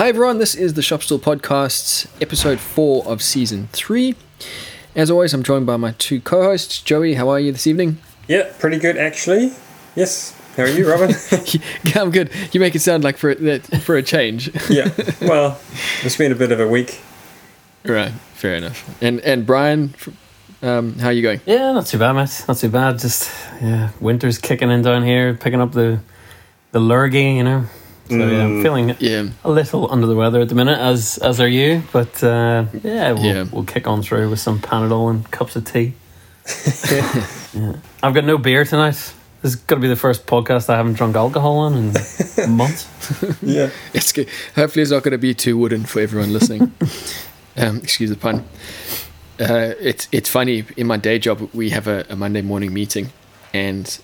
Hi everyone, this is the Shop Stool Podcasts, episode four of season three. As always, I'm joined by my two co-hosts. Joey, how are you this evening? Yeah, pretty good actually. Yes. How are you, Robin? I'm good. You make it sound like for that for a change. yeah. Well, it's been a bit of a week. Right. Fair enough. And and Bryan, um, how are you going? Yeah, not too bad, mate. Not too bad. Just yeah, winter's kicking in down here, picking up the the lurgy, you know. So yeah, I'm Mm. feeling Yeah. a little under the weather at the minute, as as are you. But uh, yeah, we'll, Yeah. we'll kick on through with some Panadol and cups of tea. yeah. I've got no beer tonight. This is going to be the first podcast I haven't drunk alcohol on in months. Yeah. It's good. Hopefully, it's not going to be too wooden for everyone listening. um, excuse the pun. Uh, it's it's funny. In my day job, we have a, a Monday morning meeting, and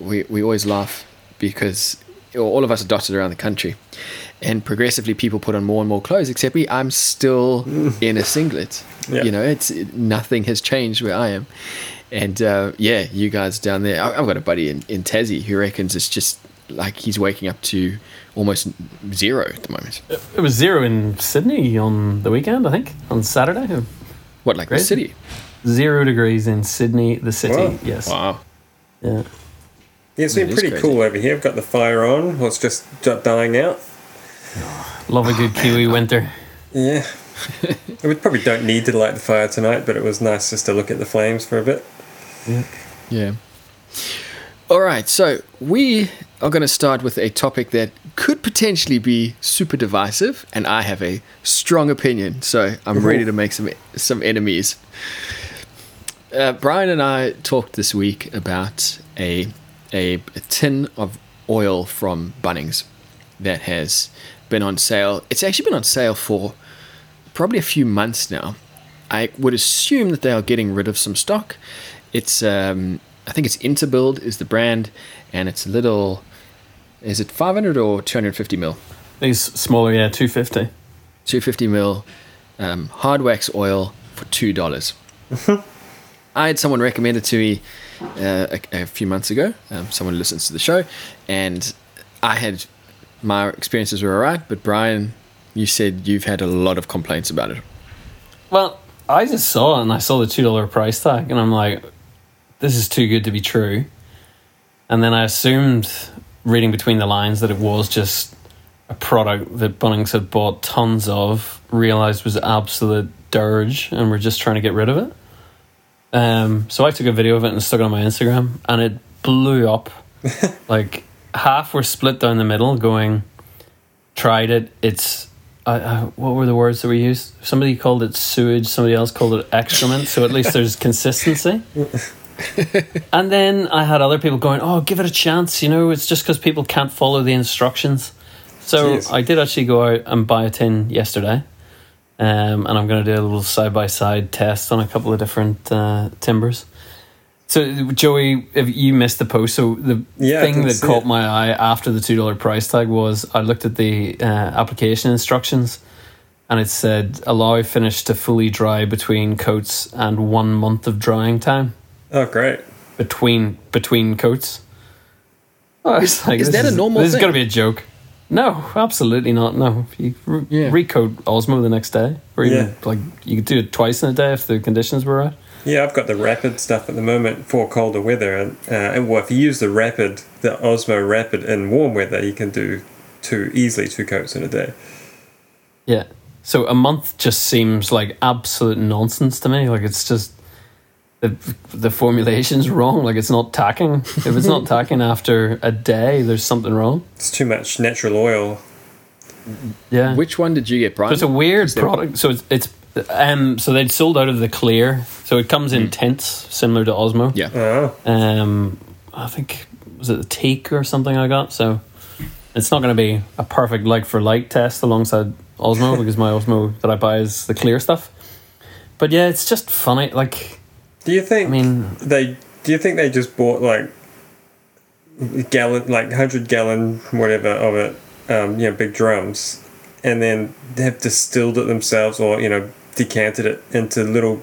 we we always laugh because all of us are dotted around the country, and progressively people put on more and more clothes. Except me, I'm still in a singlet. Yeah. You know, it's nothing has changed where I am. And uh, yeah, you guys down there. I- I've got a buddy in, in Tassie who reckons it's just like he's waking up to almost zero at the moment. It was zero in Sydney on the weekend, I think, on Saturday. What, like the city? Zero degrees in Sydney, the city. Wow. Yes. Wow. Yeah. Yeah, it's That been is pretty crazy. cool over here. I've got the fire on. Well, it's just dying out. Love a good Kiwi winter. Yeah. we probably don't need to light the fire tonight, but it was nice just to look at the flames for a bit. Yeah. Yeah. All right, so we are going to start with a topic that could potentially be super divisive, and I have a strong opinion, so I'm ready to make some some enemies. Uh, Bryan and I talked this week about a, a a tin of oil from Bunnings that has been on sale. It's actually been on sale for probably a few months now. I would assume that they are getting rid of some stock. It's um, I think it's Interbuild is the brand, and it's a little. Is it 500 or 250 mil? These smaller, yeah, 250. 250 mil um, hard wax oil for two dollars. I had someone recommend it to me uh, a, a few months ago. Um, someone listens to the show, and I had my experiences were alright. But Bryan, you said you've had a lot of complaints about it. Well, I just saw it and I saw the $2 price tag and I'm like, this is too good to be true. And then I assumed, reading between the lines, that it was just a product that Bunnings had bought tons of, realized was absolute dirge, and were just trying to get rid of it. Um, so I took a video of it and stuck it on my Instagram, and it blew up. like half were split down the middle, going, tried it. It's uh, uh, what were the words that we used? Somebody called it sewage. Somebody else called it excrement. So at least there's consistency. and then I had other people going, "Oh, give it a chance." You know, it's just because people can't follow the instructions. So Jeez. I did actually go out and buy a tin yesterday, um, and I'm going to do a little side by side test on a couple of different uh, timbers. So Joey, if you missed the post, so the Yeah, thing that caught it. my eye after the two dollar price tag was I looked at the uh, application instructions, and it said allow finish to fully dry between coats and one month of drying time Oh, great. between between coats. I was like, is that a normal This is going to be a joke. No, absolutely not. No, you re- Yeah. recoat Osmo the next day, or even Yeah. like you could do it twice in a day if the conditions were right. Yeah, I've got the Rapid stuff at the moment for colder weather, and uh, and well, if you use the Rapid, the Osmo Rapid in warm weather, you can do two easily two coats in a day. Yeah. So a month just seems like absolute nonsense to me. Like it's just the the formulation's wrong. Like it's not tacking. If it's not tacking after a day, there's something wrong. It's too much natural oil. Yeah. Which one did you get, Bryan? So it's a weird Is there- product. So it's it's um so they'd sold out of the clear. So it comes in tints similar to Osmo. Yeah. Oh, Um, I think was it the teak or something I got. So it's not going to be a perfect like for like test alongside Osmo because my Osmo that I buy is the clear stuff. But yeah, it's just funny. Like do you think? I mean, they do you think they just bought like gallon, like hundred gallon whatever of it, um, you know, big drums, and then they have distilled it themselves, or you know, decanted it into little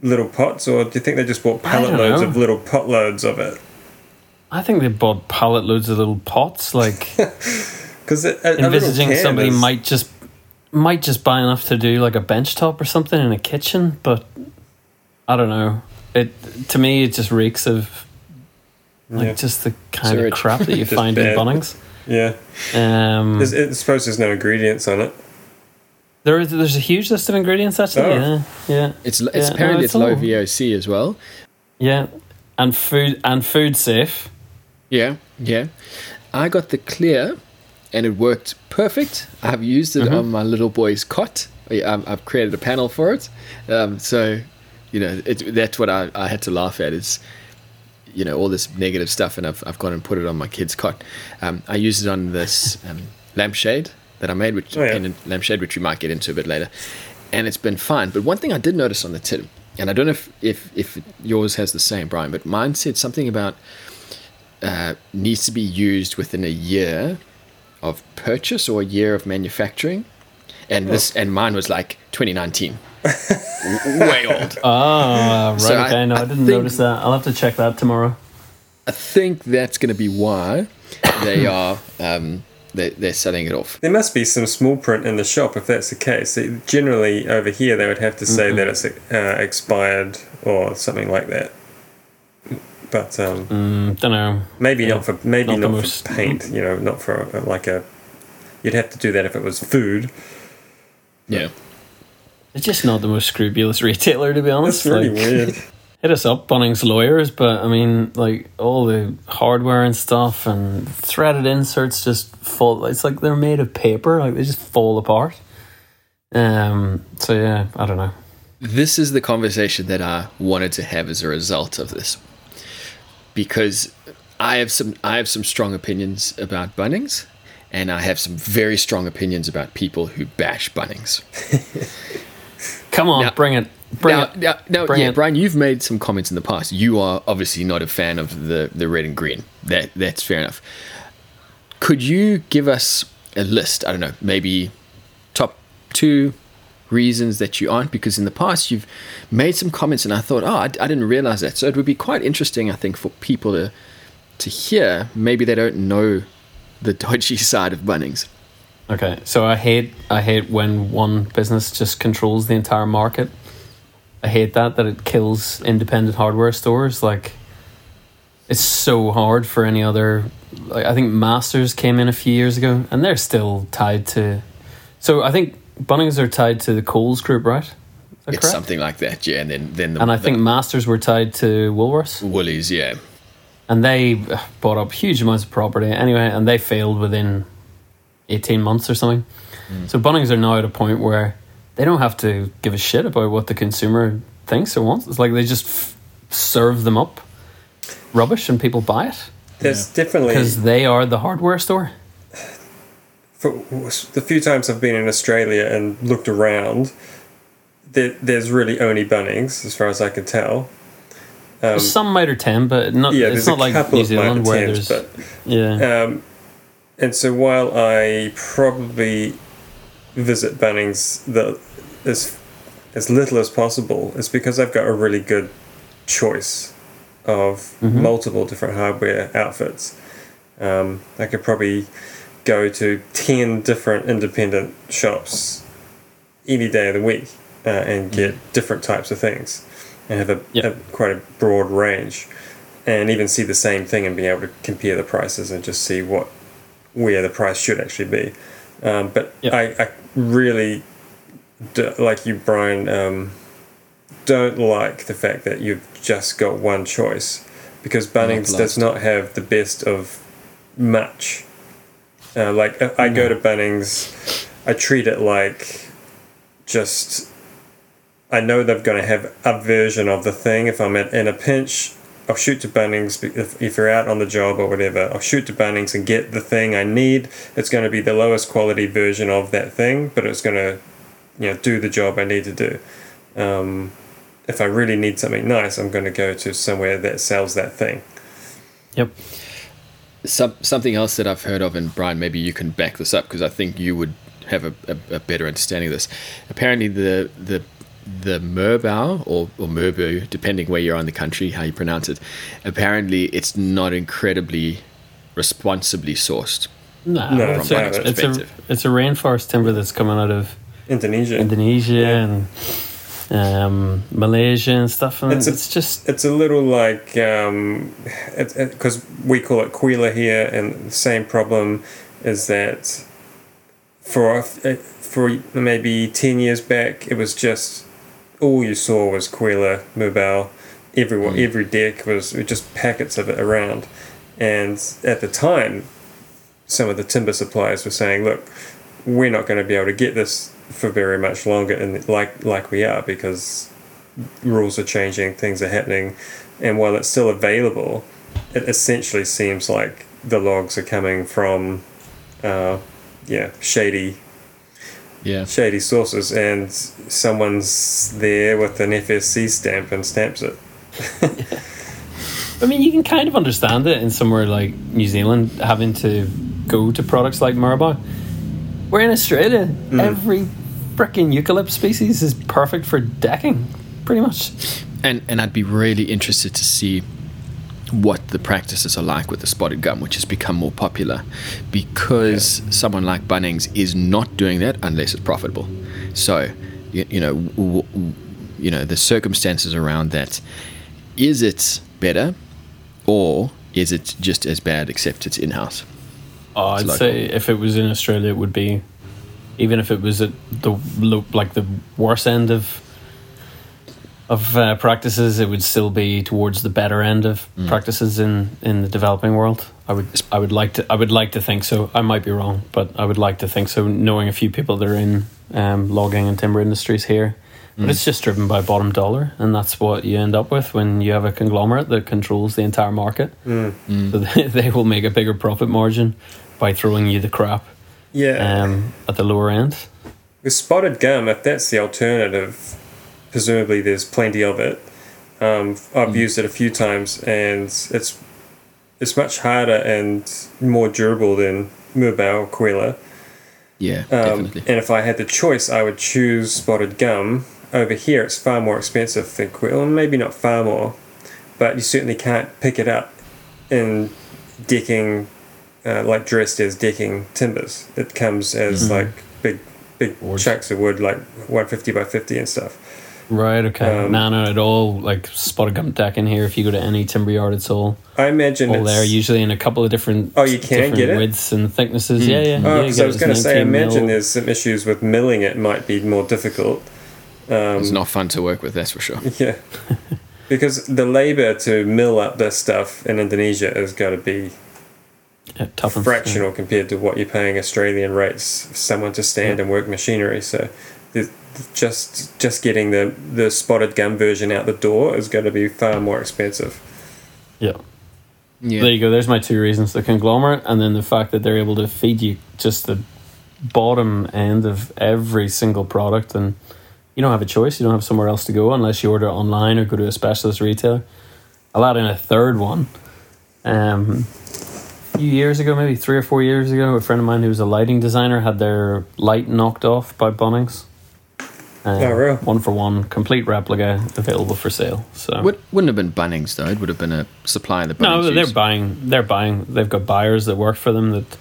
little pots, or do you think they just bought pallet loads know. of little pot loads of it? I think they bought pallet loads of little pots. Like Because envisaging somebody is... might just might just buy enough to do like a bench top or something in a kitchen, but I don't know. It to me it just reeks of like yeah. just the kind of crap that you find bad. in Bunnings. Yeah. Um, I suppose there's no ingredients on it. There is. There's a huge list of ingredients actually. Oh. Yeah, yeah. It's it's yeah, apparently no, it's, it's low VOC as well. Yeah, and food and food safe. Yeah, yeah. I got the clear, and it worked perfect. I've used it mm-hmm. on my little boy's cot. I've created a panel for it. Um, so, you know, it, that's what I, I had to laugh at. Is you know all this negative stuff, and I've I've gone and put it on my kid's cot. Um, I used it on this um, lampshade that I made, which oh, yeah. lampshade, which we might get into a bit later, and it's been fine. But one thing I did notice on the tin, and I don't know if if, if yours has the same, Bryan, but mine said something about uh, needs to be used within a year of purchase or a year of manufacturing, and oh. this and mine was like 2019. Way old. Ah, right. So okay, I, no, I, I didn't think, notice that. I'll have to check that tomorrow. I think that's going to be why they are um, they, they're selling it off. There must be some small print in the shop if that's the case. It, generally, over here, they would have to say mm-hmm. that it's uh, expired or something like that. But um, mm, don't know. Maybe yeah, not for maybe not, not for paint. You know, not for like a. You'd have to do that if it was food. Yeah. It's just not the most scrupulous retailer, to be honest. It's really like, weird. hit us up, Bunnings lawyers, but I mean, like all the hardware and stuff and threaded inserts just fall. It's like they're made of paper, like they just fall apart. Um. So yeah, I don't know. This is the conversation that I wanted to have as a result of this, because I have some I have some strong opinions about Bunnings, and I have some very strong opinions about people who bash Bunnings. Come on, now, bring it. Bring now, it. Now, now Bring yeah, it. Bryan, you've made some comments in the past. You are obviously not a fan of the, the red and green. That that's fair enough. Could you give us a list? I don't know, maybe top two reasons that you aren't because in the past you've made some comments and I thought, oh, I, I, didn't realize that. So it would be quite interesting, I think, for people to to hear. Maybe they don't know the dodgy side of Bunnings. Okay, so I hate I hate when one business just controls the entire market. I hate that that it kills independent hardware stores. Like, it's so hard for any other. Like, I think Masters came in a few years ago, and they're still tied to. So I think Bunnings are tied to the Coles Group, right? It's correct? something like that, yeah. And then then the, and I think Masters were tied to Woolworths. Woolies, yeah. And they uh, bought up huge amounts of property anyway, and they failed within eighteen months or something. Mm. So Bunnings are now at a point where they don't have to give a shit about what the consumer thinks or wants. It's like they just f- serve them up rubbish and people buy it. There's yeah. definitely because they are the hardware store. For the few times I've been in Australia and looked around, there, there's really only Bunnings, as far as I can tell. Um, Some Mitre 10, but not. Yeah, it's not like New Zealand where there's. But, yeah. Um, and so while I probably visit Bunnings the as as little as possible it's because I've got a really good choice of mm-hmm. multiple different hardware outfits. Um, I could probably go to 10 different independent shops any day of the week uh, and get mm. different types of things and have a, yep. a, quite a broad range and even see the same thing and be able to compare the prices and just see what where the price should actually be. Um, but yep. I, I really like you, Bryan, um, don't like the fact that you've just got one choice because Bunnings does not have the best of much. Uh, like I go to Bunnings, I treat it like just. I know they're going to have a version of the thing. If I'm in a pinch, I'll shoot to Bunnings. If, if you're out on the job or whatever, I'll shoot to Bunnings and get the thing I need. It's going to be the lowest quality version of that thing, but it's going to you know do the job I need to do. Um, if I really need something nice, I'm going to go to somewhere that sells that thing. Yep. Some, something else that I've heard of, and Bryan, maybe you can back this up because I think you would have a, a, a, better understanding of this. Apparently, the the the Merbau or, or Merbu, depending where you're on the country, how you pronounce it, apparently it's not incredibly responsibly sourced. No, No, it's, a, it's a it's a rainforest timber that's coming out of Indonesia. Indonesia and um, Malaysia and stuff, and It's it's, a- just It's a little like um, it's because we call it Kwila here, and the same problem is that for for maybe ten years back, it was just all you saw was Kwila Mubal. Everyone, every deck was just packets of it around, and at the time, some of the timber suppliers were saying, "Look, we're not going to be able to get this for very much longer, and like like we are because rules are changing, things are happening, and while it's still available, it essentially seems like the logs are coming from, uh, yeah, shady Yeah. shady sources, and someone's there with an FSC stamp and stamps it. I mean, you can kind of understand it in somewhere like New Zealand having to go to products like Merbau. Where in Australia, Mm. every freaking eucalypt species is perfect for decking, pretty much. And and I'd be really interested to see what the practices are like with the spotted gum, which has become more popular, because someone like Bunnings is not doing that unless it's profitable. So, you, you know, w- w- you know the circumstances around that. Is it better, or is it just as bad except it's in house? Oh, I'd say if it was in Australia, it would be, even if it was at the like the worst end of of uh, practices, it would still be towards the better end of practices in in the developing world. I would I would like to I would like to think so. I might be wrong, but I would like to think so. Knowing a few people that are in um, logging and timber industries here. But it's just driven by bottom dollar, and that's what you end up with when you have a conglomerate that controls the entire market. So they, they will make a bigger profit margin by throwing you the crap Yeah, um, at the lower end. with spotted gum, if that's the alternative, presumably there's plenty of it. Um, I've used it a few times, and it's it's much harder and more durable than or Kwila. Yeah, Um, definitely. and if I had the choice, I would choose spotted gum. Over here, it's far more expensive than quill, and maybe not far more, but you certainly can't pick it up in decking, uh, like dressed as decking timbers. It comes as like big, big Boards. chunks of wood, like one fifty by fifty and stuff. Right, okay. Um, no, no, at all. Like spotted gum deck in here. If you go to any timber yard, it's all I imagine all it's, there. Usually in a couple of different Oh, you can different get it? widths and thicknesses. Yeah, yeah. Oh, yeah, because you I was going to say, I imagine mil. there's some issues with milling it might be more difficult. Um, it's not fun to work with, that's for sure. Yeah. because the labor to mill up this stuff in Indonesia has got to be yeah, tough and- fractional compared to what you're paying Australian rates for someone to stand and work machinery. So the, just just getting the, the spotted gum version out the door is going to be far more expensive. Yeah. Yeah. There you go. There's my two reasons: the conglomerate, and then the fact that they're able to feed you just the bottom end of every single product, and you don't have a choice. You don't have somewhere else to go unless you order online or go to a specialist retailer. I'll add in a third one. Um, a few years ago, maybe three or four years ago, a friend of mine who was a lighting designer had their light knocked off by Bunnings. Um, Oh, really? One for one, complete replica available for sale. So Would, wouldn't have been Bunnings though. It would have been a supplier that no, Bunnings no, they're used. buying. They're buying. They've got buyers that work for them that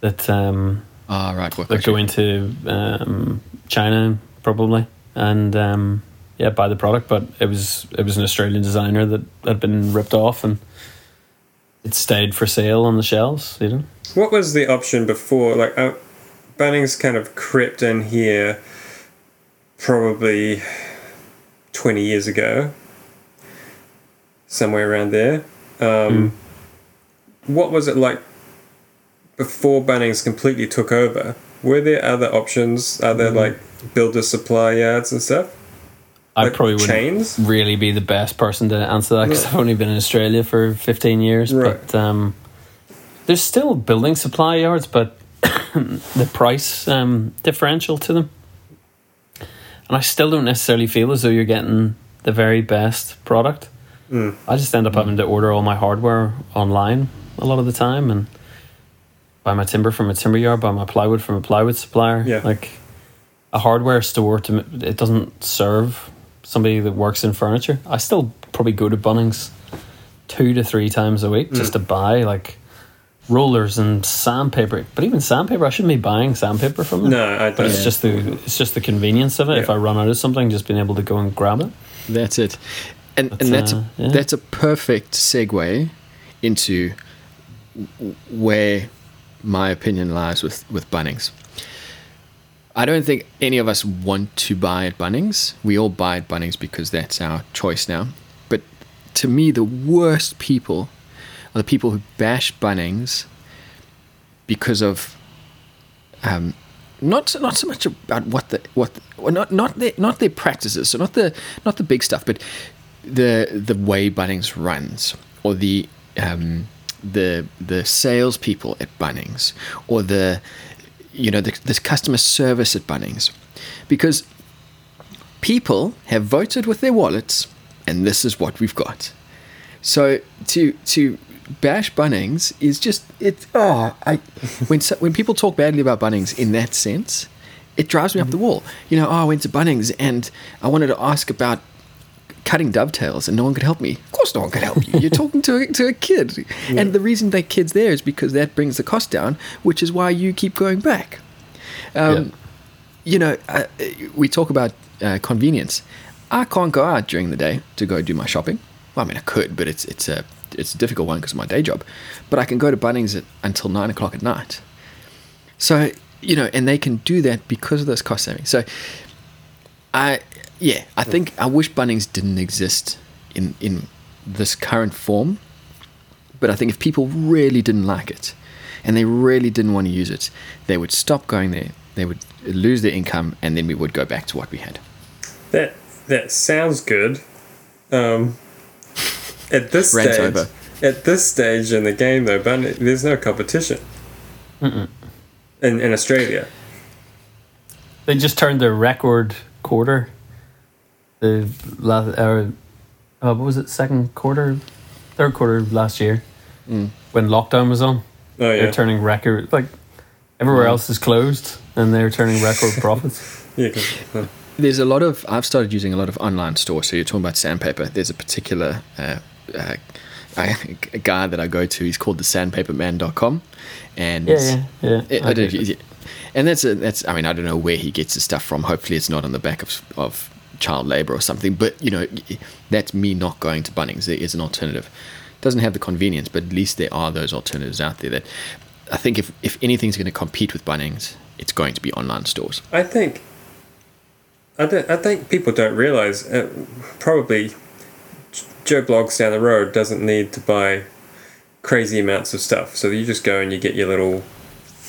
that um, Ah, right. What that go into um, China probably and um, yeah, buy the product. But it was it was an Australian designer that had been ripped off and it stayed for sale on the shelves. You know, What was the option before? Like, uh, Bunnings kind of crept in here probably 20 years ago, somewhere around there. Um, What was it like before Bunnings completely took over? Were there other options, other like builder supply yards and stuff? I Like probably wouldn't really be the best person to answer that because Yeah. I've only been in Australia for 15 years. Right. But um, there's still building supply yards, but the price um, differential to them. And I still don't necessarily feel as though you're getting the very best product. Mm. I just end up having to order all my hardware online a lot of the time and buy my timber from a timber yard, buy my plywood from a plywood supplier. Yeah. Like a hardware store, to it doesn't serve somebody that works in furniture. I still probably go to Bunnings two to three times a week just to buy like rollers and sandpaper. But even sandpaper, I shouldn't be buying sandpaper from them. No, I But don't. it's just the it's just the convenience of it. If I run out of something, just being able to go and grab it. That's it. And That's, and that's uh, yeah. that's a perfect segue into where my opinion lies with with Bunnings. I don't think any of us want to buy at Bunnings. We all buy at Bunnings because that's our choice now. But to me, the worst people are the people who bash Bunnings because of um, not not so much about what the what well, not not their not their practices, so not the not the big stuff, but the the way Bunnings runs or the um, the the salespeople at Bunnings or the you know the, the customer service at Bunnings, because people have voted with their wallets, and this is what we've got. So to to bash Bunnings is just it. Oh, I when so, when people talk badly about Bunnings in that sense, it drives me up the wall. You know, oh, I went to Bunnings and I wanted to ask about cutting dovetails, and no one could help me. Of course, no one could help you. You're talking to a, to a kid, and the reason that kid's there is because that brings the cost down, which is why you keep going back. Um, you know, uh, we talk about uh, convenience. I can't go out during the day to go do my shopping. Well, I mean, I could, but it's it's a it's a difficult one because of my day job. But I can go to Bunnings at, until nine o'clock at night. So you know, and they can do that because of those cost savings. So I yeah, I think I wish Bunnings didn't exist in in this current form. But I think if people really didn't like it and they really didn't want to use it, they would stop going there. They would lose their income, and then we would go back to what we had. That that sounds good. Um, at this Rant's stage, over. at this stage in the game, though, but there's no competition in in Australia. They just turned their record quarter. The last, or, uh, what was it? Second quarter, third quarter last year, when lockdown was on. Oh yeah, They're turning record like everywhere else is closed, and they're turning record profits. yeah. 'cause, uh, There's a lot of I've started using a lot of online stores. So you're talking about sandpaper. There's a particular uh, uh, I, a guy that I go to. He's called the sandpaperman.com, and Yeah, yeah, yeah. It, I I don't, get it. and that's a, that's. I mean, I don't know where he gets his stuff from. Hopefully, it's not on the back of of child labor or something. But you know, that's me not going to Bunnings. There is an alternative. Doesn't have the convenience, but at least there are those alternatives out there. That I think if if anything's going to compete with Bunnings, it's going to be online stores. I think. I, don't, I think people don't realize. Uh, probably, Joe Bloggs down the road doesn't need to buy crazy amounts of stuff. So you just go and you get your little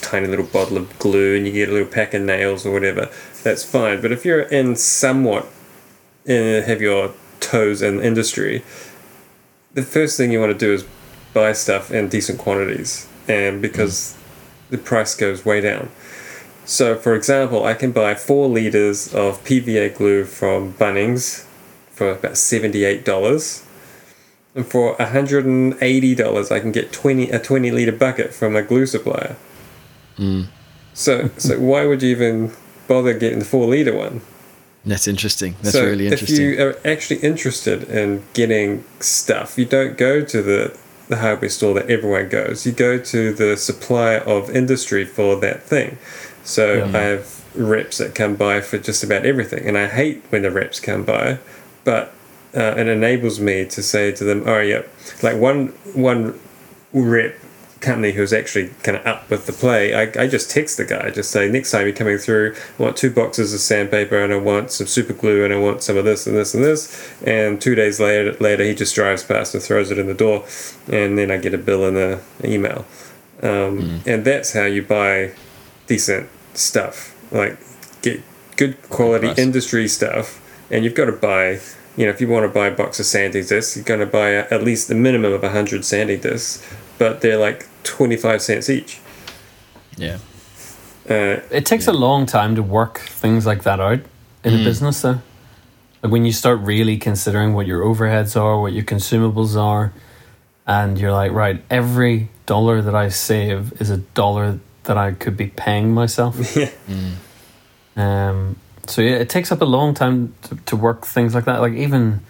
tiny little bottle of glue and you get a little pack of nails or whatever. That's fine. But if you're in somewhat in have your toes in the industry, the first thing you want to do is buy stuff in decent quantities, and because the price goes way down. So, for example, I can buy four liters of PVA glue from Bunnings for about seventy-eight dollars, and for hundred and eighty dollars, I can get twenty a twenty liter bucket from a glue supplier. Hmm. So, so why would you even bother getting the four liter one? That's interesting. That's so really interesting. if you are actually interested in getting stuff, you don't go to the the hardware store that everyone goes. You go to the supplier of industry for that thing. So Yeah. I have reps that come by for just about everything, and I hate when the reps come by, but uh, it enables me to say to them, "Oh, yeah," like one one rep company who's actually kind of up with the play, I, I just text the guy, just say, next time you're coming through, I want two boxes of sandpaper and I want some super glue and I want some of this and this and this. And two days later, later he just drives past and throws it in the door, and then I get a bill and a an email. Um, And that's how you buy decent stuff, like get good quality Nice. industry stuff, and you've got to buy. You know, if you want to buy a box of sanding discs, you're going to buy at least the minimum of 100 sanding discs, but they're like 25 cents each. yeah. Uh, It takes a long time to work things like that out in a business, though. Like when you start really considering what your overheads are, what your consumables are, and you're like, right, every dollar that I save is a dollar that I could be paying myself. yeah. Um, so yeah, it takes up a long time to, to work things like that. Like even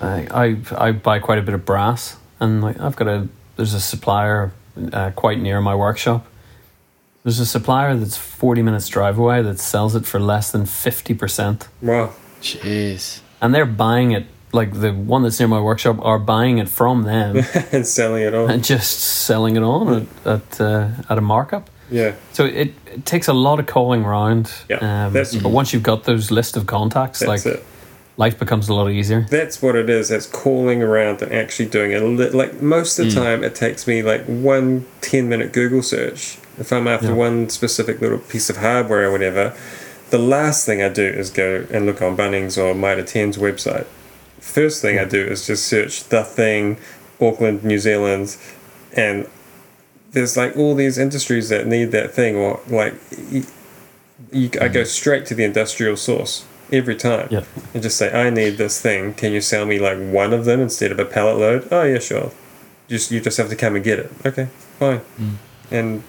I, I I buy quite a bit of brass, and like I've got a there's a supplier uh, quite near my workshop. There's a supplier that's 40 minutes drive away that sells it for less than 50%. Wow. Jeez. And they're buying it, like the one that's near my workshop, are buying it from them and selling it on. and just selling it on at, at, uh, at a markup. Yeah. So it, it takes a lot of calling around. Yeah, um, that's- but once you've got those list of contacts, like it. life becomes a lot easier. That's what it is. It's calling around and actually doing it. Li- Like most of the time, it takes me like one 10 minute Google search. If I'm after Yeah. one specific little piece of hardware or whatever, the last thing I do is go and look on Bunnings or Mitre 10's website. First thing I do is just search the thing, Auckland, New Zealand, and there's like all these industries that need that thing, or like you, you, I go mm-hmm. straight to the industrial source every time Yeah. and just say, I need this thing. Can you sell me like one of them instead of a pallet load? Oh yeah, sure. Just you just have to come and get it. Okay, fine. Mm. And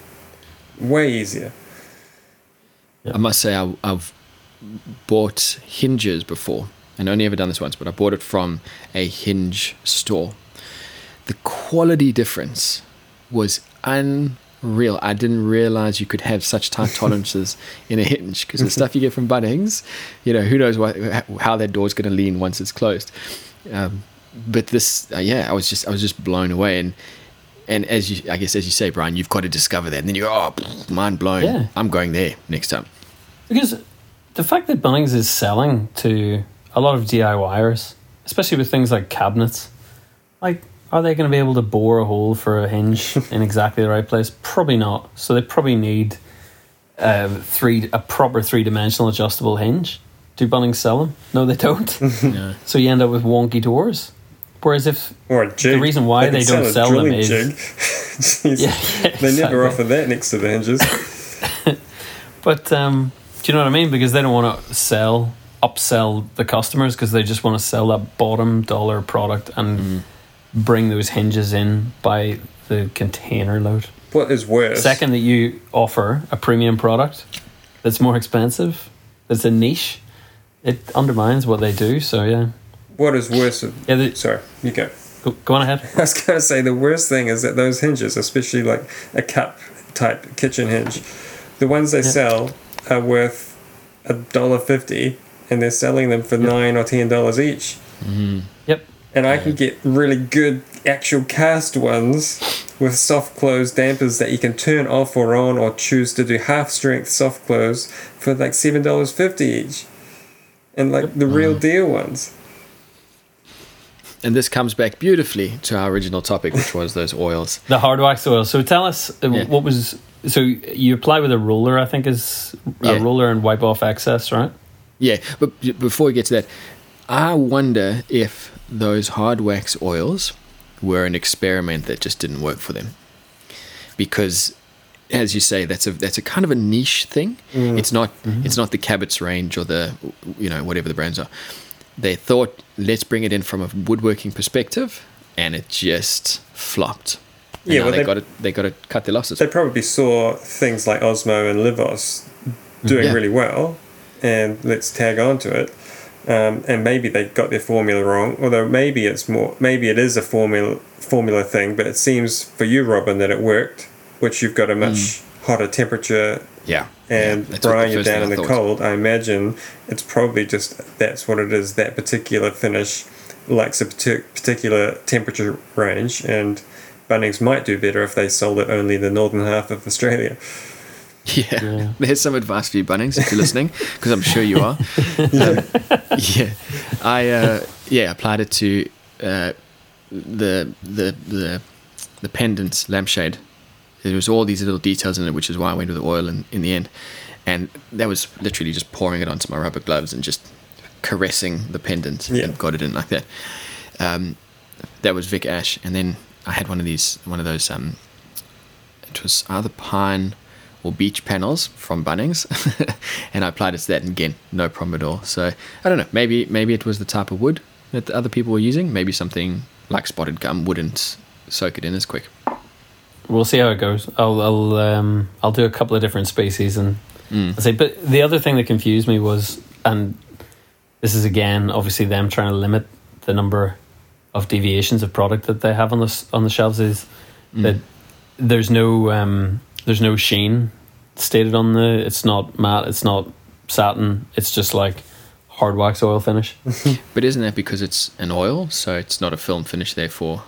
way easier. I must say, I, I've bought hinges before, and only ever done this once, but I bought it from a hinge store. The quality difference was unreal. I didn't realize you could have such tight tolerances in a hinge because the stuff you get from Bunnings, you know, who knows what, how that door's going to lean once it's closed. Um, but this, uh, yeah, I was just, I was just blown away, and and as you, I guess, as you say, Bryan, you've got to discover that, and then you go, oh, mind blown. Yeah. I'm going there next time. Because the fact that Bunnings is selling to a lot of DIYers, especially with things like cabinets, like are they going to be able to bore a hole for a hinge in exactly the right place? Probably not. So they probably need uh, three a proper three dimensional adjustable hinge. Do Bunnings sell them? No, they don't. No. so you end up with wonky doors. Whereas if a reason why can they don't a sell them is-. Jeez. Yeah, yeah, they never offer that next to the hinges. But um, do you know what I mean? Because they don't want to sell, upsell the customers because they just want to sell that bottom dollar product and bring those hinges in by the container load. what is worse? Second, that you offer a premium product that's more expensive, that's a niche, it undermines what they do. So yeah, What is worse? yeah. The, Sorry, you go. go, go on ahead. I was going to say the worst thing is that those hinges, especially like a cup type kitchen hinge, the ones they sell are worth a dollar fifty, and they're selling them for nine or ten dollars each. Yep. And I can get really good actual cast ones with soft close dampers that you can turn off or on, or choose to do half strength soft close for like seven dollars fifty each, and like the real deal ones. And this comes back beautifully to our original topic, which was those oils. The hard wax oil. So tell us uh, Yeah. what was. So you apply with a roller, I think is Yeah. a roller and wipe off excess, right? Yeah, but before we get to that, I wonder if those hard wax oils were an experiment that just didn't work for them. Because, as you say, that's a that's a kind of a niche thing. Mm. It's not mm-hmm. it's not the Cabot's range or the you know whatever the brands are. They thought let's bring it in from a woodworking perspective, and it just flopped. And Yeah, well, they they- got to they got to cut their losses. They probably saw things like Osmo and Livos doing Yeah. really well, and let's tag on to it. Um, and maybe they got their formula wrong, although maybe it's more, maybe it is a formula formula thing. But it seems for you, Robin, that it worked, which you've got a much hotter temperature, yeah, and yeah, Bryan, you're down in the thought. cold. I imagine it's probably just that's what it is. That particular finish likes a particular temperature range, and Bunnings might do better if they sold it only in the northern half of Australia. Yeah. Yeah. There's some advice for you, Bunnings, if you're listening, because I'm sure you are. Um, yeah. I uh, yeah applied it to uh, the the the the pendants lampshade. There was all these little details in it, which is why I went with the oil in, in the end. And that was literally just pouring it onto my rubber gloves and just caressing the pendant Yeah. and got it in like that. Um, that was Vic Ash, and then I had one of these, one of those. Um, it was either pine or beech panels from Bunnings, and I applied it to that, and again, no problem at all. So I don't know. Maybe maybe it was the type of wood that the other people were using. Maybe something like spotted gum wouldn't soak it in as quick. We'll see how it goes. I'll I'll um, I'll do a couple of different species and Mm. I'll say. But the other thing that confused me was, and this is again obviously them trying to limit the number of deviations of product that they have on the on the shelves is Mm. that there's no um, there's no sheen stated on the. It's not matte. It's not satin. It's just like hard wax oil finish. But isn't that because it's an oil, so it's not a film finish? Therefore,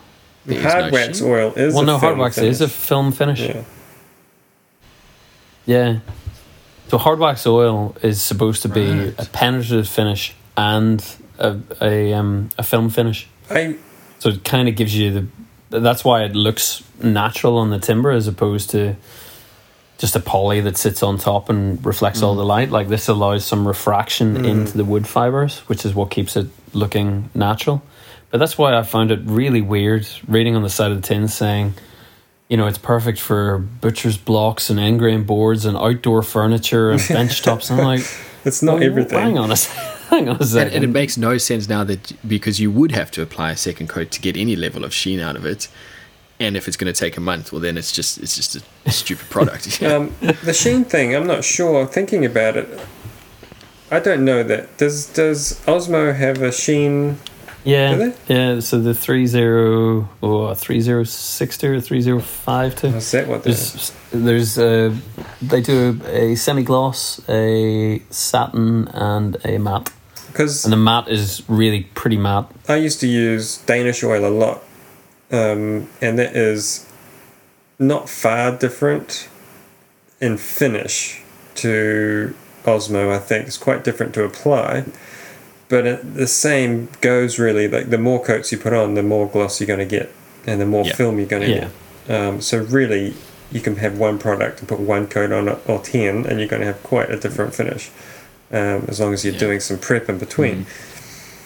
there is Hard no wax sheen? oil is well, a no, hard wax finish. is a film finish. yeah. Yeah. So hard wax oil is supposed to be Right. a penetrative finish and a a, um, a film finish. I So it kind of gives you the. That's why it looks natural on the timber as opposed to just a poly that sits on top and reflects all mm. the light. Like this allows some refraction mm. into the wood fibers, which is what keeps it looking natural. But that's why I found it really weird reading on the side of the tin saying, you know, it's perfect for butcher's blocks and engrain boards and outdoor furniture and bench tops. And I'm like, it's not well, everything. Hang on a, s- hang on a And, second. and it makes no sense now that because you would have to apply a second coat to get any level of sheen out of it, and if it's going to take a month, well, then it's just it's just a stupid product. Um, the sheen thing, I'm not sure. Thinking about it, I don't know that. Does does Osmo have a sheen? Yeah, Do yeah. So the three zero or three zero sixty or three zero five two. Is that what? There's, There's there's uh, they do a semi gloss, a satin, and a matte. because And the matte is really pretty matte. I used to use Danish oil a lot, um, and that is not far different in finish to Osmo. I think it's quite different to apply, but it, the same goes really. Like the more coats you put on, the more gloss you're going to get, and the more Yeah. film you're going to Yeah. get. Um, so really, you can have one product and put one coat on it, or ten, and you're going to have quite a different finish. Um, as long as you're Yeah. doing some prep in between.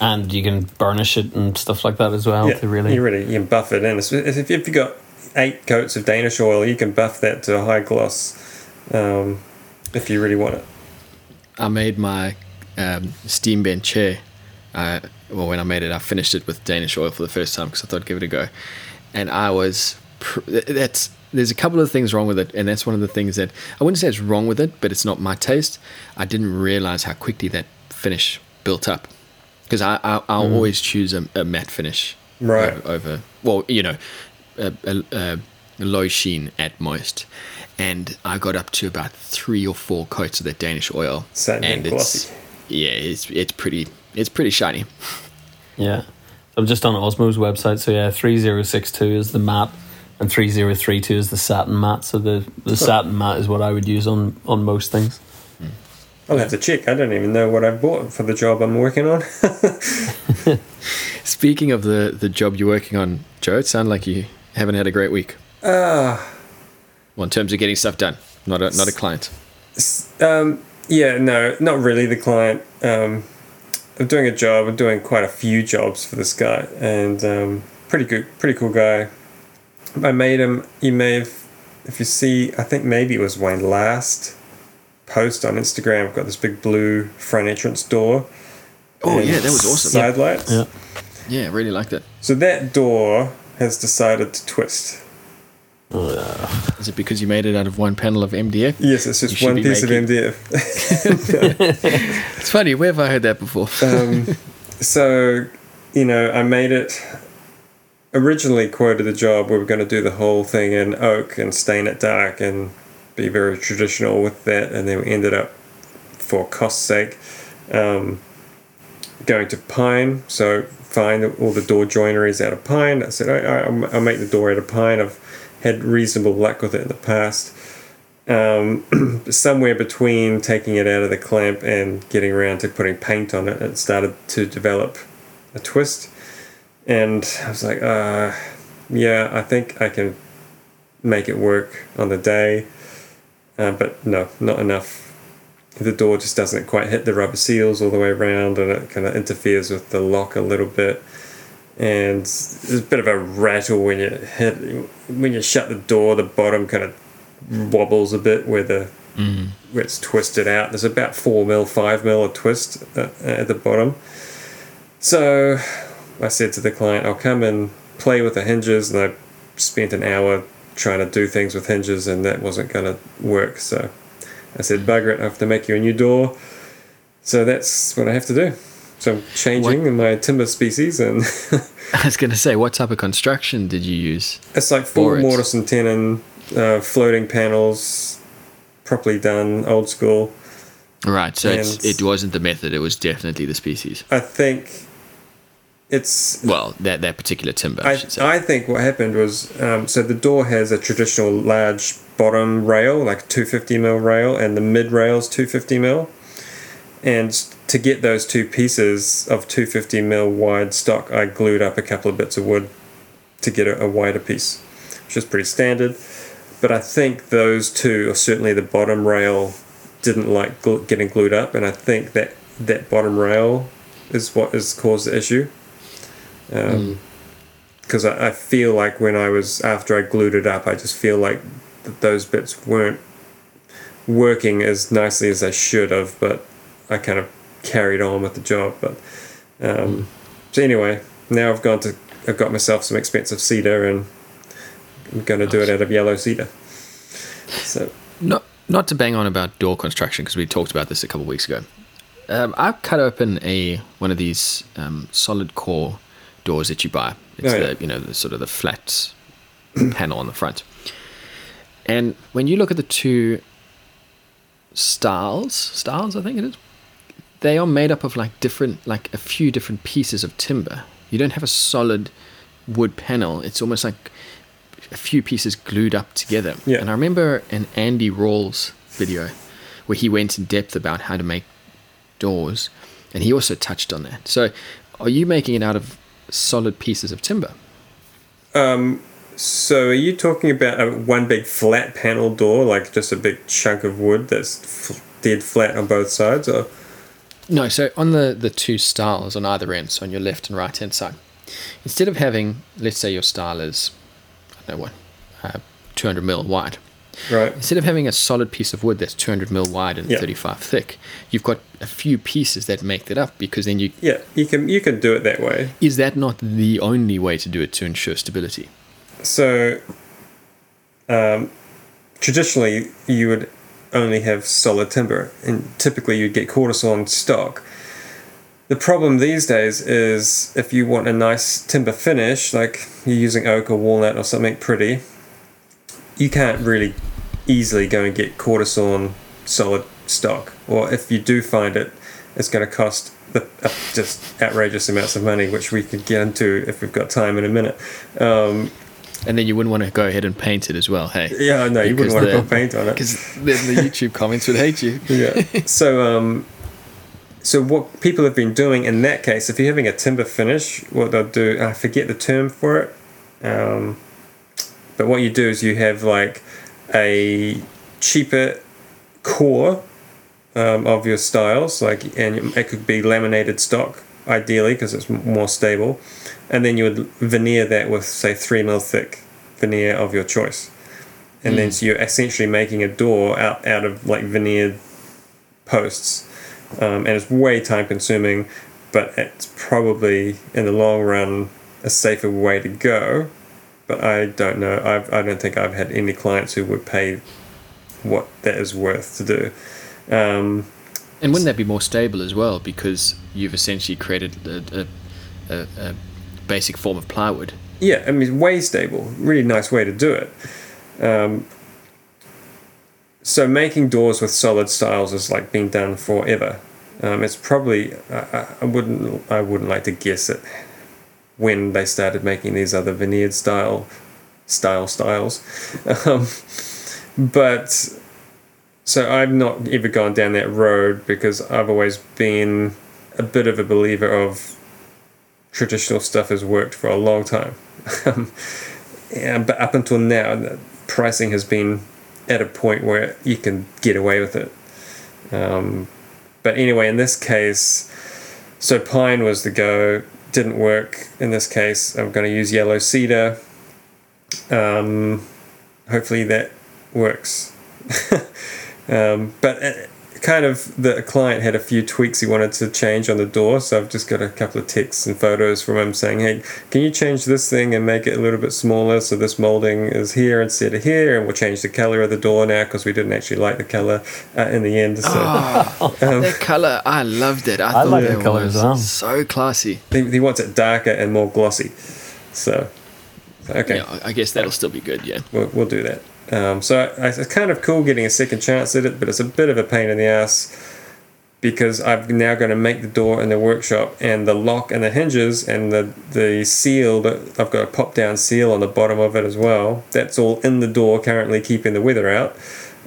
And you can burnish it and stuff like that as well Yeah, to really you really you can buff it in. If if you've got eight coats of Danish oil, you can buff that to a high gloss um, if you really want it. I made my um, steam bench chair. Uh, well, when I made it, I finished it with Danish oil for the first time because I thought I'd give it a go, and I was. Pr- that's there's a couple of things wrong with it, and that's one of the things that I wouldn't say it's wrong with it, but it's not my taste. I didn't realize how quickly that finish built up because I, I I'll mm. always choose a, a matte finish Right. over, over well you know a, a, a low sheen at most. And I got up to about three or four coats of that Danish oil, Satin and and it's glossy. yeah, it's it's pretty it's pretty shiny. Yeah. I'm just on Osmo's website. So yeah, 3062 is the matte and 3032 is the satin matte. So the, the satin matte is what I would use on, on most things. I'll have to check. I don't even know what I've bought for the job I'm working on. Speaking of the the job you're working on, Joe, it sounds like you haven't had a great week. Ah, Well, in terms of getting stuff done, not a not a client. um, yeah, no, not really the client. Um, I'm doing a job. I'm doing quite a few jobs for this guy, and um, pretty good, pretty cool guy. I made him. You may have, if you see, I think maybe it was Wayne last post on Instagram. I've got this big blue front entrance door. Oh yeah, that was awesome. Side lights. Yeah. Yeah, really liked it. So that door has decided to twist. Is it because you made it out of one panel of MDF? Yes, it's just should one piece making- of MDF. It's funny. Where have I heard that before? um, so, you know, I made it. Originally quoted the job, we were going to do the whole thing in oak and stain it dark and be very traditional with that, and then we ended up, for cost's sake, um, going to pine. So find all the door joineries out of pine. I said, all right, I'll, I'll make the door out of pine. I've had reasonable luck with it in the past. Um, somewhere between taking it out of the clamp and getting around to putting paint on it, it started to develop a twist. And I was like, uh, yeah, I think I can make it work on the day. Uh, but no, not enough. The door just doesn't quite hit the rubber seals all the way around, and it kind of interferes with the lock a little bit. And there's a bit of a rattle when you hit when you shut the door. The bottom kind of wobbles a bit where the where it's twisted out. There's about four mil, five mil of twist uh, at the bottom. So I said to the client, I'll come and play with the hinges, and I spent an hour trying to do things with hinges, and that wasn't going to work. So I said, bugger it, I have to make you a new door. So that's what I have to do. So I'm changing in my timber species, and I was going to say, what type of construction did you use? it's like full mortise and tenon uh, floating panels, properly done, old school. Right. So it's, it wasn't the method. It was definitely the species. I think it's Well, that that particular timber, I, I. I think what happened was um, so the door has a traditional large bottom rail, like 250 mil rail, and the mid rail's 250 mil. And to get those two pieces of 250 mil wide stock, I glued up a couple of bits of wood to get a, a wider piece, which is pretty standard. But I think those two, or certainly the bottom rail, didn't like gl- getting glued up, and I think that that bottom rail is what has caused the issue because I, I feel like when I was after I glued it up, I just feel like that those bits weren't working as nicely as I should have. But I kind of carried on with the job. But um, so anyway, now I've gone to I've got myself some expensive cedar and I'm going to do it out of yellow cedar. So Not not to bang on about door construction because we talked about this a couple of weeks ago. Um, I've cut open a one of these um, solid core doors that you buy. It's Oh, the you know the sort of the flat panel on the front. And when you look at the two stiles, stiles I think it is, they are made up of like different like a few different pieces of timber. You don't have a solid wood panel. It's almost like a few pieces glued up together. Yeah. And I remember an Andy Rawls video where he went in depth about how to make doors, and he also touched on that. So, are you making it out of solid pieces of timber? Um, so are you talking about a one big flat panel door, like just a big chunk of wood that's f- dead flat on both sides, or No, so on the, the two stiles on either end, so on your left and right hand side, instead of having, let's say your stile is, I don't know what, uh, 200 mil wide, right? instead of having a solid piece of wood that's 200 mil wide and Yeah. 35 thick, you've got a few pieces that make that up because then you. Yeah, you can you can do it that way. Is that not the only way to do it to ensure stability? So, um, traditionally, you would only have solid timber, and typically you'd get quartersawn stock. The problem these days is if you want a nice timber finish, like you're using oak or walnut or something pretty, you can't really easily go and get quartersawn solid stock. Or if you do find it, it's going to cost the, uh, just outrageous amounts of money, which we could get into if we've got time in a minute. Um, And then you wouldn't want to go ahead and paint it as well, hey? Yeah, no, you wouldn't want to put paint on it. Because then the YouTube comments would hate you. Yeah. so, um, so what people have been doing in that case, if you're having a timber finish, what they'll do, I forget the term for it, um, but what you do is you have like a cheaper core um, of your stiles, like, and it could be laminated stock ideally because it's more stable, and then you would veneer that with say three mil thick veneer of your choice, and then so you're essentially making a door out out of like veneered posts, um, and it's way time consuming, but it's probably in the long run a safer way to go. But I don't know. I've, I don't think I've had any clients who would pay what that is worth to do. Um, And wouldn't that be more stable as well? Because you've essentially created a, a, a, a basic form of plywood. yeah, I mean, way stable. Really nice way to do it. Um, so making doors with solid stiles is like being done forever. Um, it's probably I, I- I wouldn't I wouldn't like to guess it when they started making these other veneered stile stile stiles, um, but so I've not ever gone down that road because I've always been a bit of a believer of traditional stuff has worked for a long time. Um, yeah, but up until now, the pricing has been at a point where you can get away with it. Um, but anyway, in this case, so pine was the go, didn't work. In this case, I'm going to use yellow cedar. Um, hopefully that works. um, but uh, kind of the client had a few tweaks he wanted to change on the door, so I've just got a couple of texts and photos from him saying, "Hey, can you change this thing and make it a little bit smaller so this molding is here instead of here, and we'll change the color of the door now because we didn't actually like the color uh, in the end." So that color, I loved it. I, thought like that the colour was as well. so classy. he, he wants it darker and more glossy. So, so okay, Yeah, I- I guess that'll still be good. Yeah. we'll, we'll do that. Um, so I, it's kind of cool getting a second chance at it, but it's a bit of a pain in the ass because I'm now going to make the door in the workshop and the lock and the hinges and the, the seal that I've got a pop down seal on the bottom of it as well. That's all in the door currently keeping the weather out.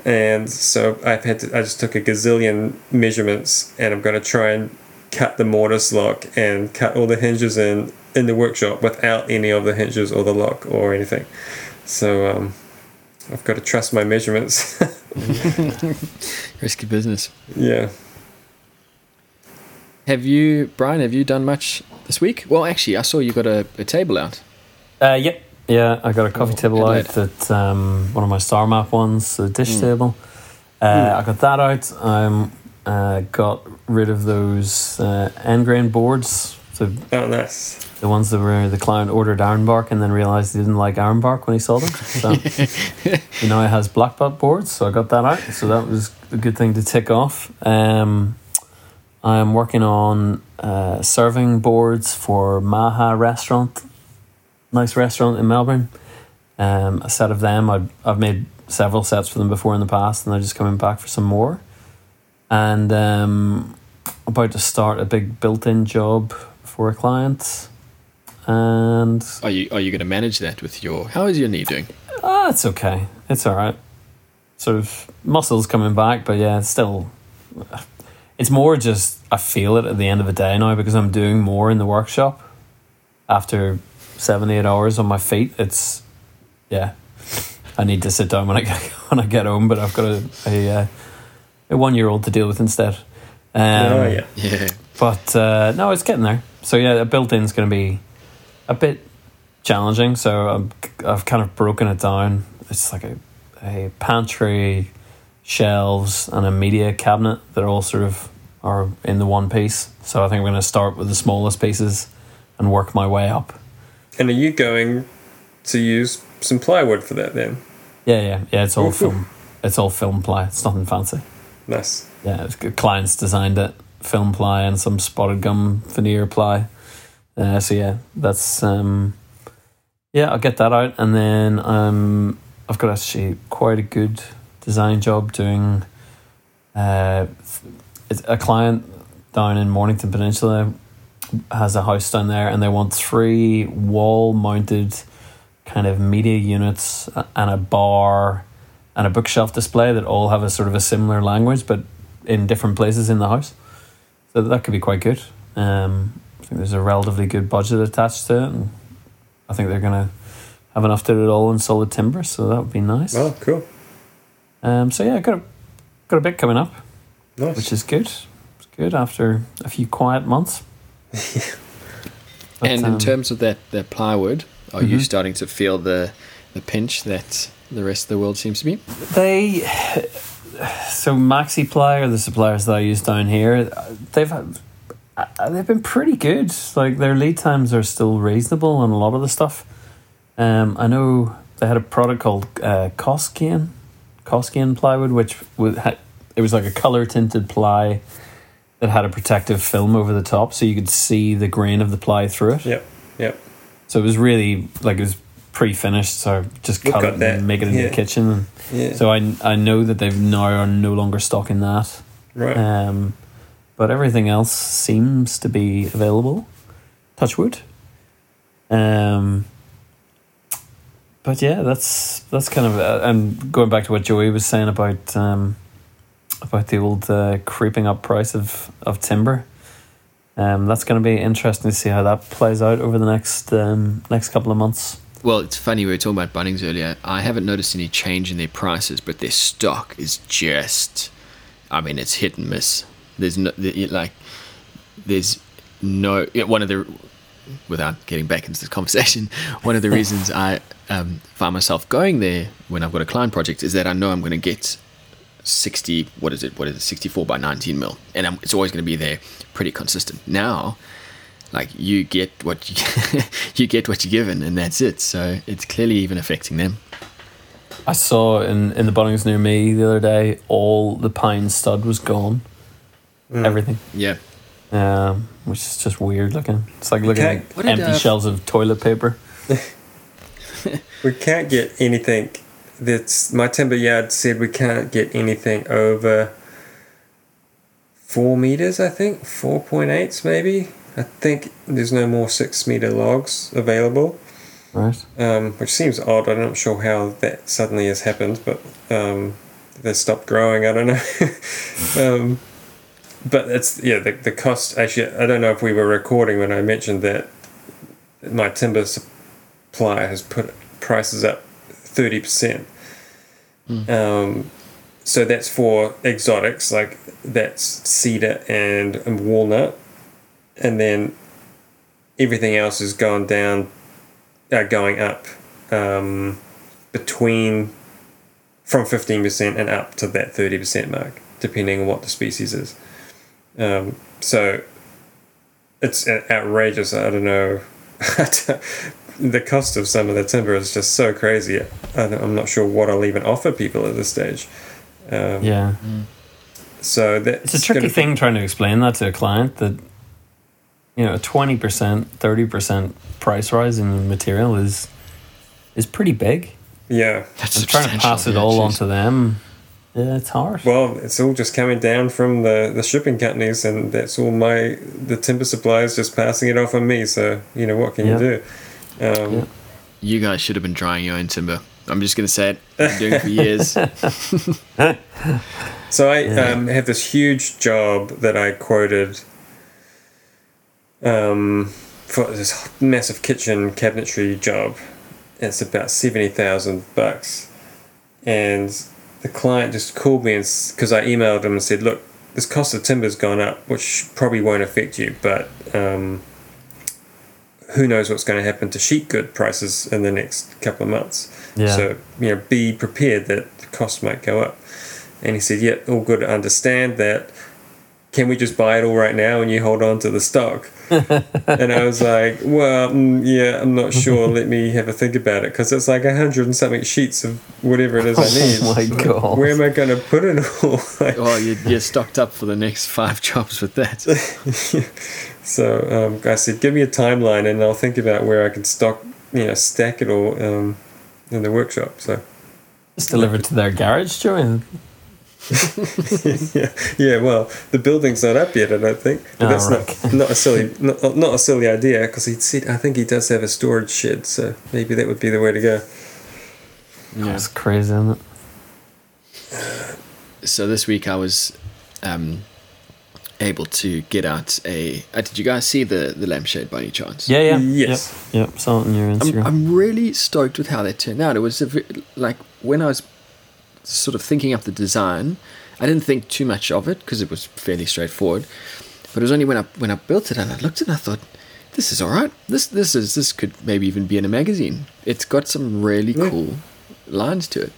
And so I've had to, I just took a gazillion measurements and I'm going to try and cut the mortise lock and cut all the hinges in in the workshop without any of the hinges or the lock or anything. So um, I've got to trust my measurements. Risky business. yeah. Have you, Bryan? Have you done much this week? Well, actually, I saw you got a, a table out. Uh, yep. Yeah, I got a coffee Oh, table Adelaide. out at um, one of my star map ones, the dish Mm. table. Uh, I got that out. I uh, got rid of those uh, end grain boards, the Oh, nice. The ones that were the client ordered ironbark and then realized he didn't like ironbark when he saw them. So he now has black boards, so I got that out. So that was a good thing to tick off. Um, I'm working on uh, serving boards for Maha Restaurant, nice restaurant in Melbourne. Um, a set of them. I've, I've made several sets for them before in the past, and they're just coming back for some more. And um, about to start a big built-in job for a client, and Are you are you going to manage that with your? How is your knee doing? Ah, it's okay. It's all right. Sort of muscles coming back, but yeah, it's still. It's more just I feel it at the end of the day now because I'm doing more in the workshop. After seven eight hours on my feet, it's yeah. I need to sit down when I get when I get home, but I've got a a, uh, a one year old to deal with instead. Um, oh, yeah. Yeah. but uh, no, it's getting there. So yeah, a built-in is going to be a bit challenging. So I'm, I've kind of broken it down. It's like a, a pantry, shelves, and a media cabinet that all sort of are in the one piece. So I think I'm going to start with the smallest pieces and work my way up. And are you going to use some plywood for that then? Yeah, yeah, yeah. It's all Ooh. film. It's all film ply. It's nothing fancy. Nice. Yeah, it's good. clients designed it, film ply and some spotted gum veneer ply. Uh, so yeah, that's um, yeah, I'll get that out, and then um, I've got actually quite a good design job doing. Uh, a client down in Mornington Peninsula has a house down there, and they want three wall-mounted kind of media units and a bar and a bookshelf display that all have a sort of a similar language, but in different places in the house. So that could be quite good. Um, I think there's a relatively good budget attached to it, and I think they're gonna have enough to do it all in solid timber, so that would be nice. Oh, cool. Um, so yeah, got a got a bit coming up, Nice. which is good. It's good after a few quiet months. But, and um, in terms of that that plywood, are you Mhm. starting to feel the the pinch that the rest of the world seems to be? They so Maxi Ply are the suppliers that I use down here. They've had, uh, they've been pretty good. Like their lead times are still reasonable on a lot of the stuff. Um, I know they had a product called uh, Koskisen plywood, which ha- it was like a color tinted ply that had a protective film over the top, so you could see the grain of the ply through it. Yep. Yep. So it was really like it was pre-finished, so just We've cut it that, and make it in yeah. the kitchen. Yeah. so I I know that they've now are no longer stocking that. right. Um, but everything else seems to be available. Touch wood. Um, but yeah, that's that's kind of uh, and going back to what Joey was saying about um, about the old uh, creeping up price of of timber. Um, that's going to be interesting to see how that plays out over the next um, next couple of months. Well, it's funny we were talking about Bunnings earlier. I haven't noticed any change in their prices, but their stock is just. I mean, it's hit and miss. There's no like, there's no one of the without getting back into the conversation. One of the reasons I um, find myself going there when I've got a client project is that I know I'm going to get sixty. What is it? What is it? Sixty-four by nineteen mil, and I'm, it's always going to be there, pretty consistent. Now, like you get what you you get what you're given, and that's it. So it's clearly even affecting them. I saw in, in the Bunnings near me the other day, all the pine stud was gone. Everything. Yeah. Um, which is just weird looking. It's like looking Okay. at What did, empty uh, shelves of toilet paper. we can't get anything that's my timber yard said we can't get anything over four meters. I think four point eights maybe. I think there's no more six meter logs available, Right. um, which seems odd. I'm not sure how that suddenly has happened, but um, they stopped growing. I don't know. um, but it's yeah the the cost actually. I don't know if we were recording when I mentioned that my timber supplier has put prices up thirty percent. Um, so that's for exotics like that's cedar and, and walnut, and then everything else has gone down, uh, going up um, between from fifteen percent and up to that thirty percent mark, depending on what the species is. Um, so it's outrageous. I don't know. the cost of some of the timber is just so crazy. I'm not sure what I'll even offer people at this stage. Um, Yeah. So that It's a tricky thing trying to explain that to a client that you know a twenty percent, thirty percent price rise in material is is pretty big. Yeah. That's And trying to pass it yeah, all jeez. onto them, yeah, it's hard. Well, it's all just coming down from the, the shipping companies, and that's all my the timber suppliers just passing it off on me. So you know what can Yeah. you do? Um, Yeah. You guys should have been drying your own timber. I'm just gonna say it. I've been doing it for years. So I um, have this huge job that I quoted um, for this massive kitchen cabinetry job. It's about seventy thousand bucks, and the client just called me and because I emailed him and said, "Look, this cost of timber's gone up, which probably won't affect you, but um, who knows what's going to happen to sheet good prices in the next couple of months? Yeah. So you know, be prepared that the cost might go up." And he said, "Yeah, all good. Understand that. Can we just buy it all right now and you hold on to the stock?" and I was like, "Well, mm, yeah, I'm not sure. Let me have a think about it because it's like a hundred and something sheets of whatever it is I need. Oh my Like, God. Where am I going to put it all?" Like, oh, you, you're stocked up for the next five jobs with that. So um, I said, give me a timeline and I'll think about where I can stock, you know, stack it all um, in the workshop. So It's delivered to their garage, Joey. Yeah, yeah. Well, the building's not up yet, I don't think. But Oh, that's right. not not a silly not, not a silly idea because he said I think he does have a storage shed, so maybe that would be the way to go. That's crazy, isn't it? So this week I was um, able to get out a. Uh, did you guys see the the lampshade by any chance? Yeah, yeah. Yes. Yep, yep. Saw it on your Instagram. I'm, I'm really stoked with how that turned out. It was a, like when I was sort of thinking up the design, I didn't think too much of it because it was fairly straightforward. But it was only when I when I built it and I looked at it, and I thought, this is all right. This this is this could maybe even be in a magazine. It's got some really Yeah. cool lines to it.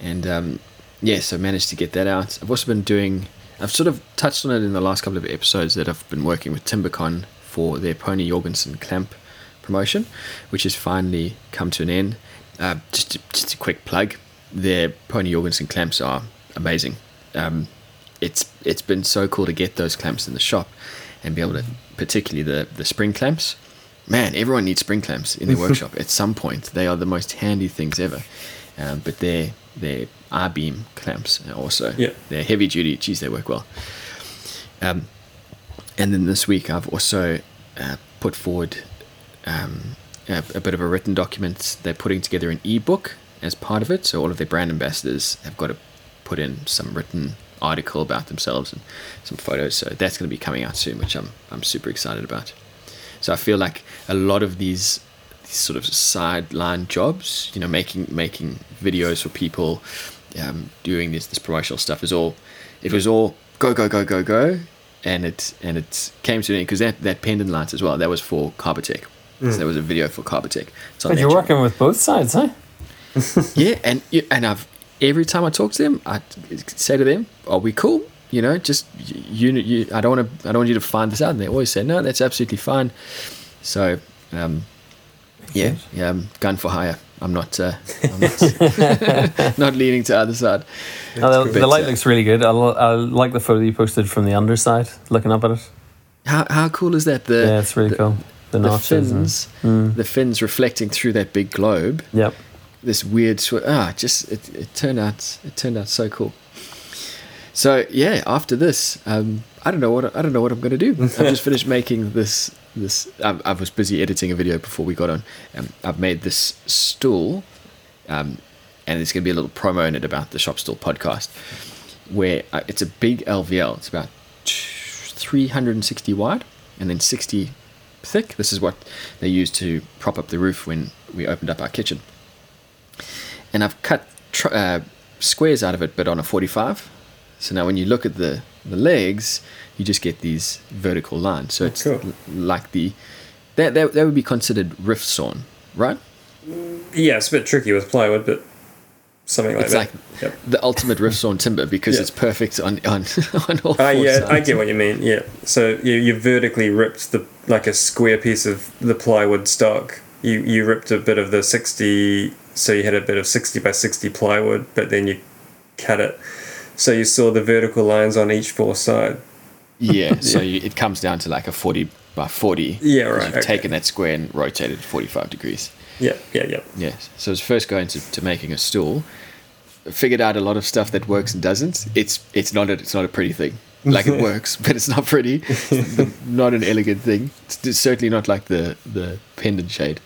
And um, yes, I managed to get that out. I've also been doing. I've sort of touched on it in the last couple of episodes that I've been working with Timbecon for their Pony Jorgensen clamp promotion, which has finally come to an end. Uh, just, just a quick plug: their Pony Jorgensen clamps are amazing. Um, it's it's been so cool to get those clamps in the shop and be able to, particularly the the spring clamps. Man, everyone needs spring clamps in their workshop at some point. They are the most handy things ever. Um, but they're they're I beam clamps also. Yeah. They're heavy duty. Geez, they work well. Um, and then this week I've also uh, put forward um, a, a bit of a written document. They're putting together an ebook as part of it. So all of their brand ambassadors have got to put in some written article about themselves and some photos. So that's going to be coming out soon, which I'm I'm super excited about. So I feel like a lot of these, these sort of sideline jobs, you know, making making videos for people, um, doing this this promotional stuff is all. It was all go go go go go, and it and it came to me because that that pendant light as well. That was for Carbatec. So there was a video for Carbatec. But you're working with both sides, huh? Yeah, and and I've every time I talk to them, I say to them, "Are we cool?" You know, just you, you. I don't want to. I don't want you to find this out. And they always say, "No, that's absolutely fine." So, um, yeah, yeah, I'm gun for hire. I'm not. Uh, I'm not, not leaning to other side. No, the, the light uh, looks really good. I, lo- I like the photo you posted from the underside, looking up at it. How how cool is that? The yeah, it's really the, cool. The, the notches. and- fins, the fins reflecting through that big globe. yep. This weird sw- ah just it, it turned out it turned out so cool. So yeah, after this, um, I don't know what I don't know what I'm gonna do. I've just finished making this this. I, I was busy editing a video before we got on. Um, I've made this stool, um, and there's gonna be a little promo in it about the shop stool podcast, where uh, it's a big LVL. It's about 360 wide and then 60 thick. This is what they used to prop up the roof when we opened up our kitchen. And I've cut tr- uh, squares out of it, but on a 45. So now when you look at the, the legs, you just get these vertical lines. So it's cool. l- like the that, that that would be considered rift sawn, right? Yeah, it's a bit tricky with plywood, but something like that. it's that. like Yep. the ultimate rift sawn timber because Yeah. it's perfect on on on all four Ah, yeah, I get what you mean. Yeah, so you you vertically ripped the like a square piece of the plywood stock. You you ripped a bit of the sixty, so you had a bit of sixty by sixty plywood, but then you cut it, so you saw the vertical lines on each four side. Yeah, so you, it comes down to like a 40 by 40. Yeah, right, You've okay. taken that square and rotated 45 degrees. Yeah, yeah, yeah. Yes. So it's first going to, to making a stool. Figured out a lot of stuff that works and doesn't. It's it's not a, it's not a pretty thing. Like it works, but it's not pretty. not an elegant thing. It's d- certainly not like the the pendant shade.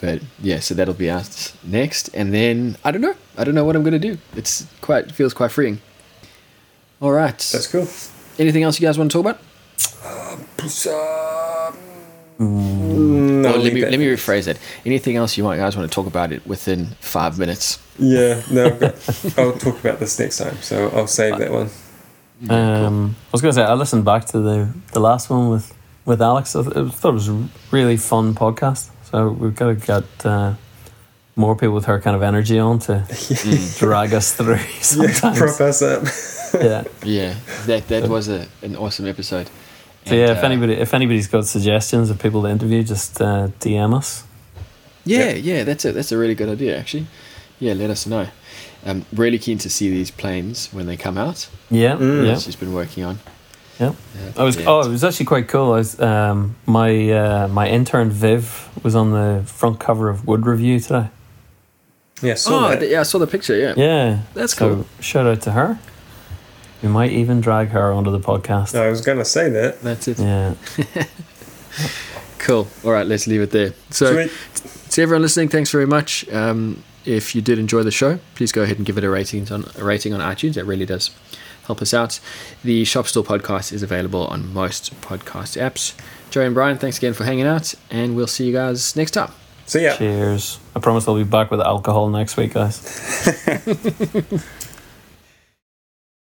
But yeah, so that'll be out next, and then I don't know. I don't know what I'm gonna do. It's quite it feels quite freeing. All right. That's cool. Anything else you guys want to talk about? No, Or let me that. let me rephrase it. Anything else you want, guys want to talk about it within five minutes? Yeah, no, I've got, I'll talk about this next time, so I'll save that one. Um, I was going to say I listened back to the the last one with with Alex. I th- I thought it was a really fun podcast. So we've got to get uh, more people with her kind of energy on to drag us through. Yeah, prop us up. yeah. Yeah, that that was a, an awesome episode. So yeah, if uh, anybody if anybody's got suggestions of people to interview, just uh, DM us. yeah, yeah, that's a that's a really good idea actually. Yeah, let us know. I'm really keen to see these planes when they come out. Yeah, Mm. yeah, She's been working on. Yeah. Uh, I was yeah. oh, it was actually quite cool. I was um, my uh, my intern Viv was on the front cover of Wood Review today. Yeah, saw Oh, that. yeah, I saw the picture. Yeah, Yeah, That's so cool. Shout out to her. We might even drag her onto the podcast. I was gonna say that. that's it. Yeah. Cool. All right, let's leave it there. So, Sweet. to everyone listening, thanks very much. Um, if you did enjoy the show, please go ahead and give it a rating on a rating on iTunes. It really does help us out. The Shop Stool podcast is available on most podcast apps. Joey and Bryan, thanks again for hanging out, and we'll see you guys next time. So yeah. Cheers. I promise I'll be back with alcohol next week, guys.